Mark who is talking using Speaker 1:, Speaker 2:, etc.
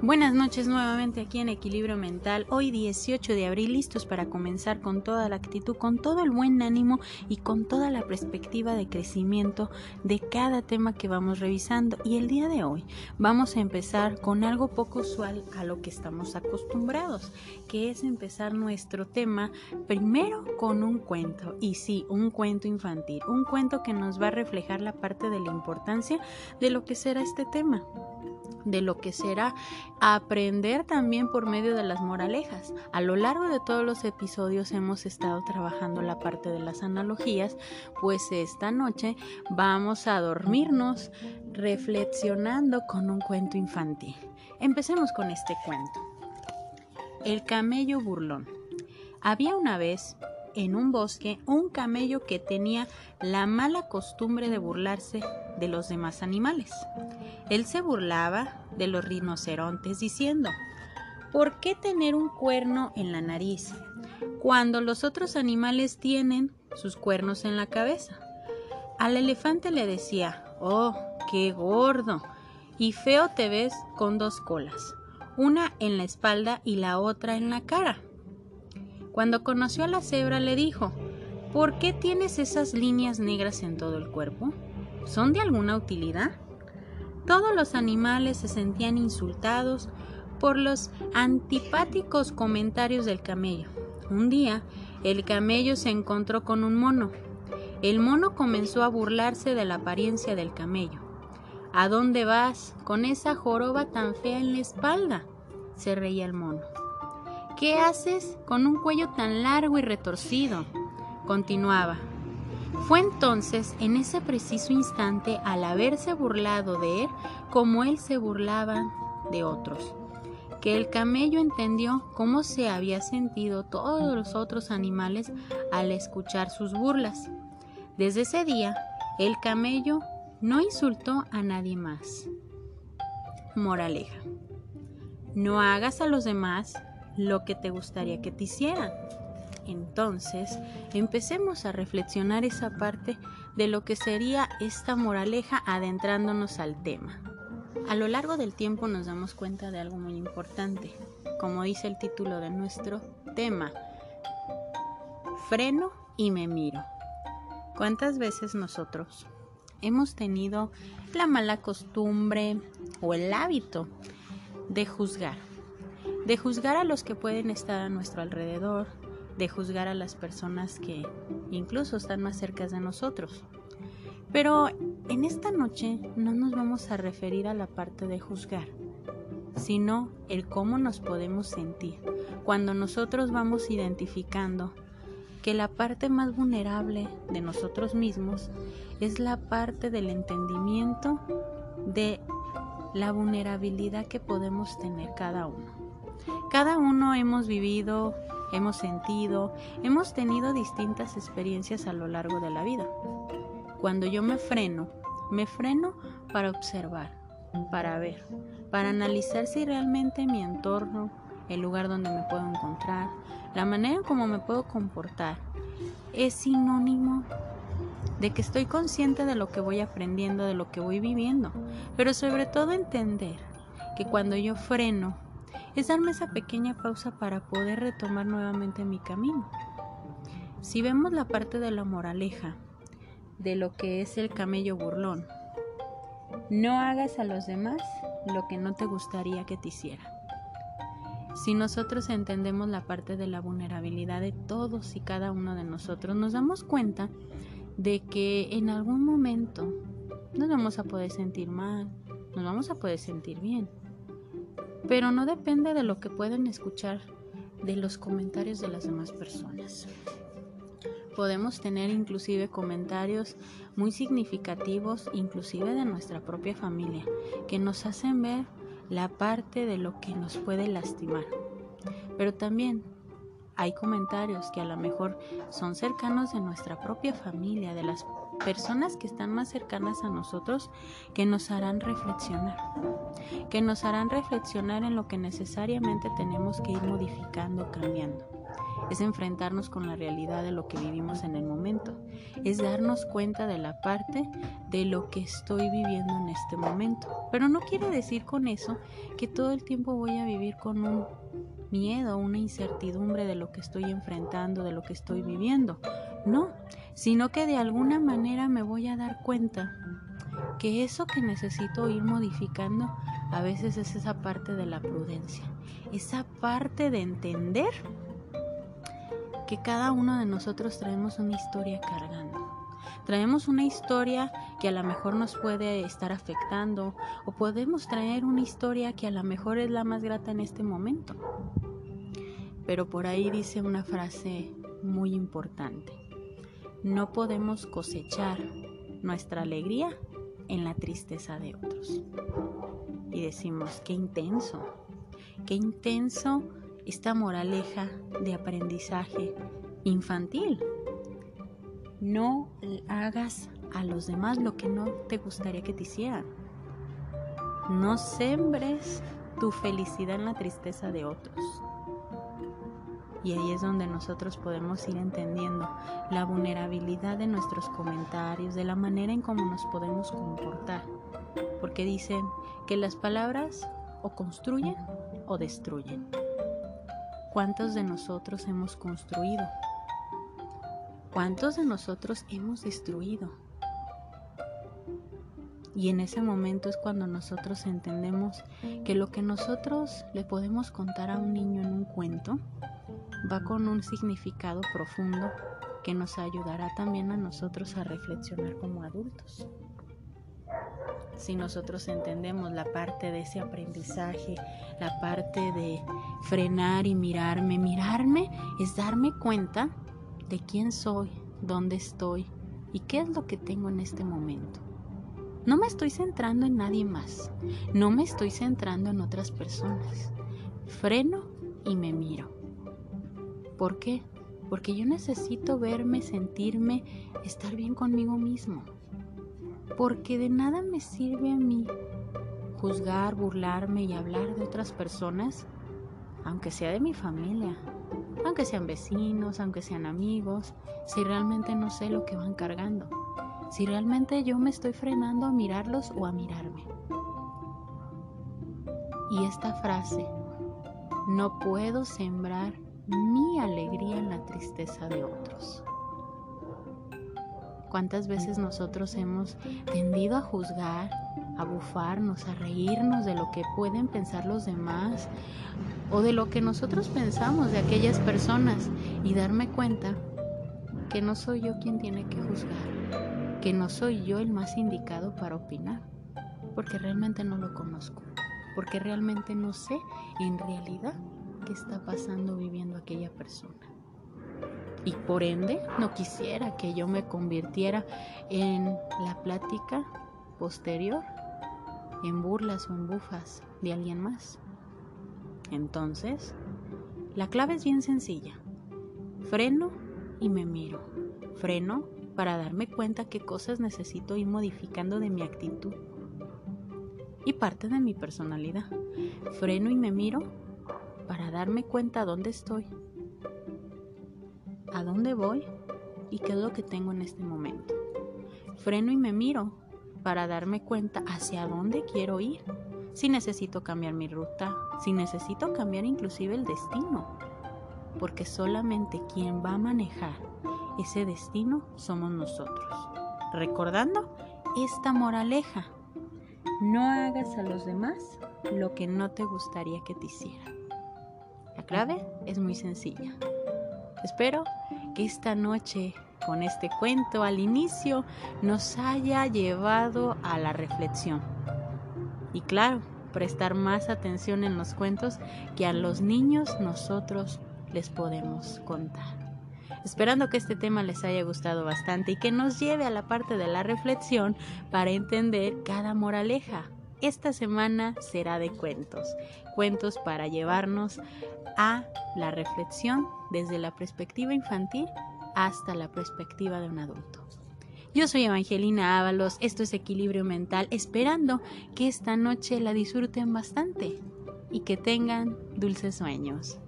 Speaker 1: Buenas noches nuevamente aquí en Equilibrio Mental, hoy 18 de abril listos para comenzar con toda la actitud, con todo el buen ánimo y con toda la perspectiva de crecimiento de cada tema que vamos revisando. Y el día de hoy vamos a empezar con algo poco usual a lo que estamos acostumbrados, que es empezar nuestro tema primero con un cuento. Y sí, un cuento infantil, un cuento que nos va a reflejar la parte de la importancia de lo que será este tema de lo que será aprender también por medio de las moralejas. A lo largo de todos los episodios hemos estado trabajando la parte de las analogías, pues esta noche vamos a dormirnos reflexionando con un cuento infantil. Empecemos con este cuento. El camello burlón. Había una vez en un bosque un camello que tenía la mala costumbre de burlarse de los demás animales. Él se burlaba de los rinocerontes diciendo, ¿por qué tener un cuerno en la nariz cuando los otros animales tienen sus cuernos en la cabeza? Al elefante le decía, oh, qué gordo y feo te ves con dos colas, una en la espalda y la otra en la cara. Cuando conoció a la cebra le dijo, ¿por qué tienes esas líneas negras en todo el cuerpo? ¿Son de alguna utilidad? Todos los animales se sentían insultados por los antipáticos comentarios del camello. Un día, el camello se encontró con un mono. El mono comenzó a burlarse de la apariencia del camello. ¿A dónde vas con esa joroba tan fea en la espalda? se reía el mono. ¿Qué haces con un cuello tan largo y retorcido? Continuaba. Fue entonces, en ese preciso instante, al haberse burlado de él, como él se burlaba de otros, que el camello entendió cómo se había sentido todos los otros animales al escuchar sus burlas. Desde ese día, el camello no insultó a nadie más. Moraleja. No hagas a los demás lo que te gustaría que te hicieran. Entonces, empecemos a reflexionar esa parte de lo que sería esta moraleja adentrándonos al tema. A lo largo del tiempo nos damos cuenta de algo muy importante, como dice el título de nuestro tema, freno y me miro. ¿Cuántas veces nosotros hemos tenido la mala costumbre o el hábito de juzgar? de juzgar a los que pueden estar a nuestro alrededor, de juzgar a las personas que incluso están más cerca de nosotros. Pero en esta noche no nos vamos a referir a la parte de juzgar, sino el cómo nos podemos sentir cuando nosotros vamos identificando que la parte más vulnerable de nosotros mismos es la parte del entendimiento de la vulnerabilidad que podemos tener cada uno. Cada uno hemos vivido, hemos sentido, hemos tenido distintas experiencias a lo largo de la vida. Cuando yo me freno, me freno para observar, para ver, para analizar si realmente mi entorno, el lugar donde me puedo encontrar, la manera en cómo me puedo comportar, es sinónimo de que estoy consciente de lo que voy aprendiendo, de lo que voy viviendo, pero sobre todo entender que cuando yo freno es darme esa pequeña pausa para poder retomar nuevamente mi camino. Si vemos la parte de la moraleja, de lo que es el camello burlón, no hagas a los demás lo que no te gustaría que te hicieran. Si nosotros entendemos la parte de la vulnerabilidad de todos y cada uno de nosotros, nos damos cuenta de que en algún momento nos vamos a poder sentir mal, nos vamos a poder sentir bien pero no depende de lo que puedan escuchar de los comentarios de las demás personas. Podemos tener inclusive comentarios muy significativos, inclusive de nuestra propia familia, que nos hacen ver la parte de lo que nos puede lastimar. Pero también hay comentarios que a lo mejor son cercanos de nuestra propia familia, de las personas que están más cercanas a nosotros, que nos harán reflexionar, que nos harán reflexionar en lo que necesariamente tenemos que ir modificando, cambiando. es enfrentarnos con la realidad de lo que vivimos en el momento, es darnos cuenta de la parte de lo que estoy viviendo en este momento. Pero no quiere decir con eso que todo el tiempo voy a vivir con un miedo, una incertidumbre de lo que estoy enfrentando, de lo que estoy viviendo. No, sino que de alguna manera me voy a dar cuenta que eso que necesito ir modificando a veces es esa parte de la prudencia, esa parte de entender que cada uno de nosotros traemos una historia cargando. Traemos una historia que a lo mejor nos puede estar afectando o podemos traer una historia que a lo mejor es la más grata en este momento. Pero por ahí dice una frase muy importante. No podemos cosechar nuestra alegría en la tristeza de otros. Y decimos, qué intenso, qué intenso esta moraleja de aprendizaje infantil. No hagas a los demás lo que no te gustaría que te hicieran. No sembres tu felicidad en la tristeza de otros. Y ahí es donde nosotros podemos ir entendiendo la vulnerabilidad de nuestros comentarios, de la manera en cómo nos podemos comportar. Porque dicen que las palabras o construyen o destruyen. ¿Cuántos de nosotros hemos construido? ¿Cuántos de nosotros hemos destruido? Y en ese momento es cuando nosotros entendemos que lo que nosotros le podemos contar a un niño en un cuento va con un significado profundo que nos ayudará también a nosotros a reflexionar como adultos si nosotros entendemos la parte de ese aprendizaje, la parte de frenar y mirarme. Mirarme es darme cuenta de quién soy, dónde estoy y qué es lo que tengo en este momento. No me estoy centrando en nadie más, no me estoy centrando en otras personas. Freno y me miro. ¿Por qué? Porque yo necesito verme, sentirme, estar bien conmigo mismo porque de nada me sirve a mí juzgar, burlarme y hablar de otras personas, aunque sea de mi familia, aunque sean vecinos, aunque sean amigos, si realmente no sé lo que van cargando, si realmente yo me estoy frenando a mirarlos o a mirarme. Y esta frase, no puedo sembrar mi alegría en la tristeza de otros. ¿Cuántas veces nosotros hemos tendido a juzgar, a bufarnos, a reírnos de lo que pueden pensar los demás o de lo que nosotros pensamos de aquellas personas y darme cuenta que no soy yo quien tiene que juzgar, que no soy yo el más indicado para opinar, porque realmente no lo conozco, porque realmente no sé en realidad qué está pasando viviendo aquella persona y por ende no quisiera que yo me convirtiera en la plática posterior, en burlas o en bufas de alguien más. Entonces, la clave es bien sencilla. Freno y me miro. Freno para darme cuenta qué cosas necesito ir modificando de mi actitud y parte de mi personalidad. Freno y me miro para darme cuenta dónde estoy a dónde voy y qué es lo que tengo en este momento. Freno y me miro para darme cuenta hacia dónde quiero ir, si necesito cambiar mi ruta, si necesito cambiar inclusive el destino, porque solamente quien va a manejar ese destino somos nosotros. Recordando esta moraleja, no hagas a los demás lo que no te gustaría que te hicieran. La clave es muy sencilla. Espero que esta noche con este cuento al inicio nos haya llevado a la reflexión. Y claro, prestar más atención en los cuentos que a los niños nosotros les podemos contar. Esperando que este tema les haya gustado bastante y que nos lleve a la parte de la reflexión para entender cada moraleja. Esta semana será de cuentos, cuentos para llevarnos a la reflexión desde la perspectiva infantil hasta la perspectiva de un adulto. Yo soy Evangelina Ábalos, esto es Equilibrio Mental, esperando que esta noche la disfruten bastante y que tengan dulces sueños.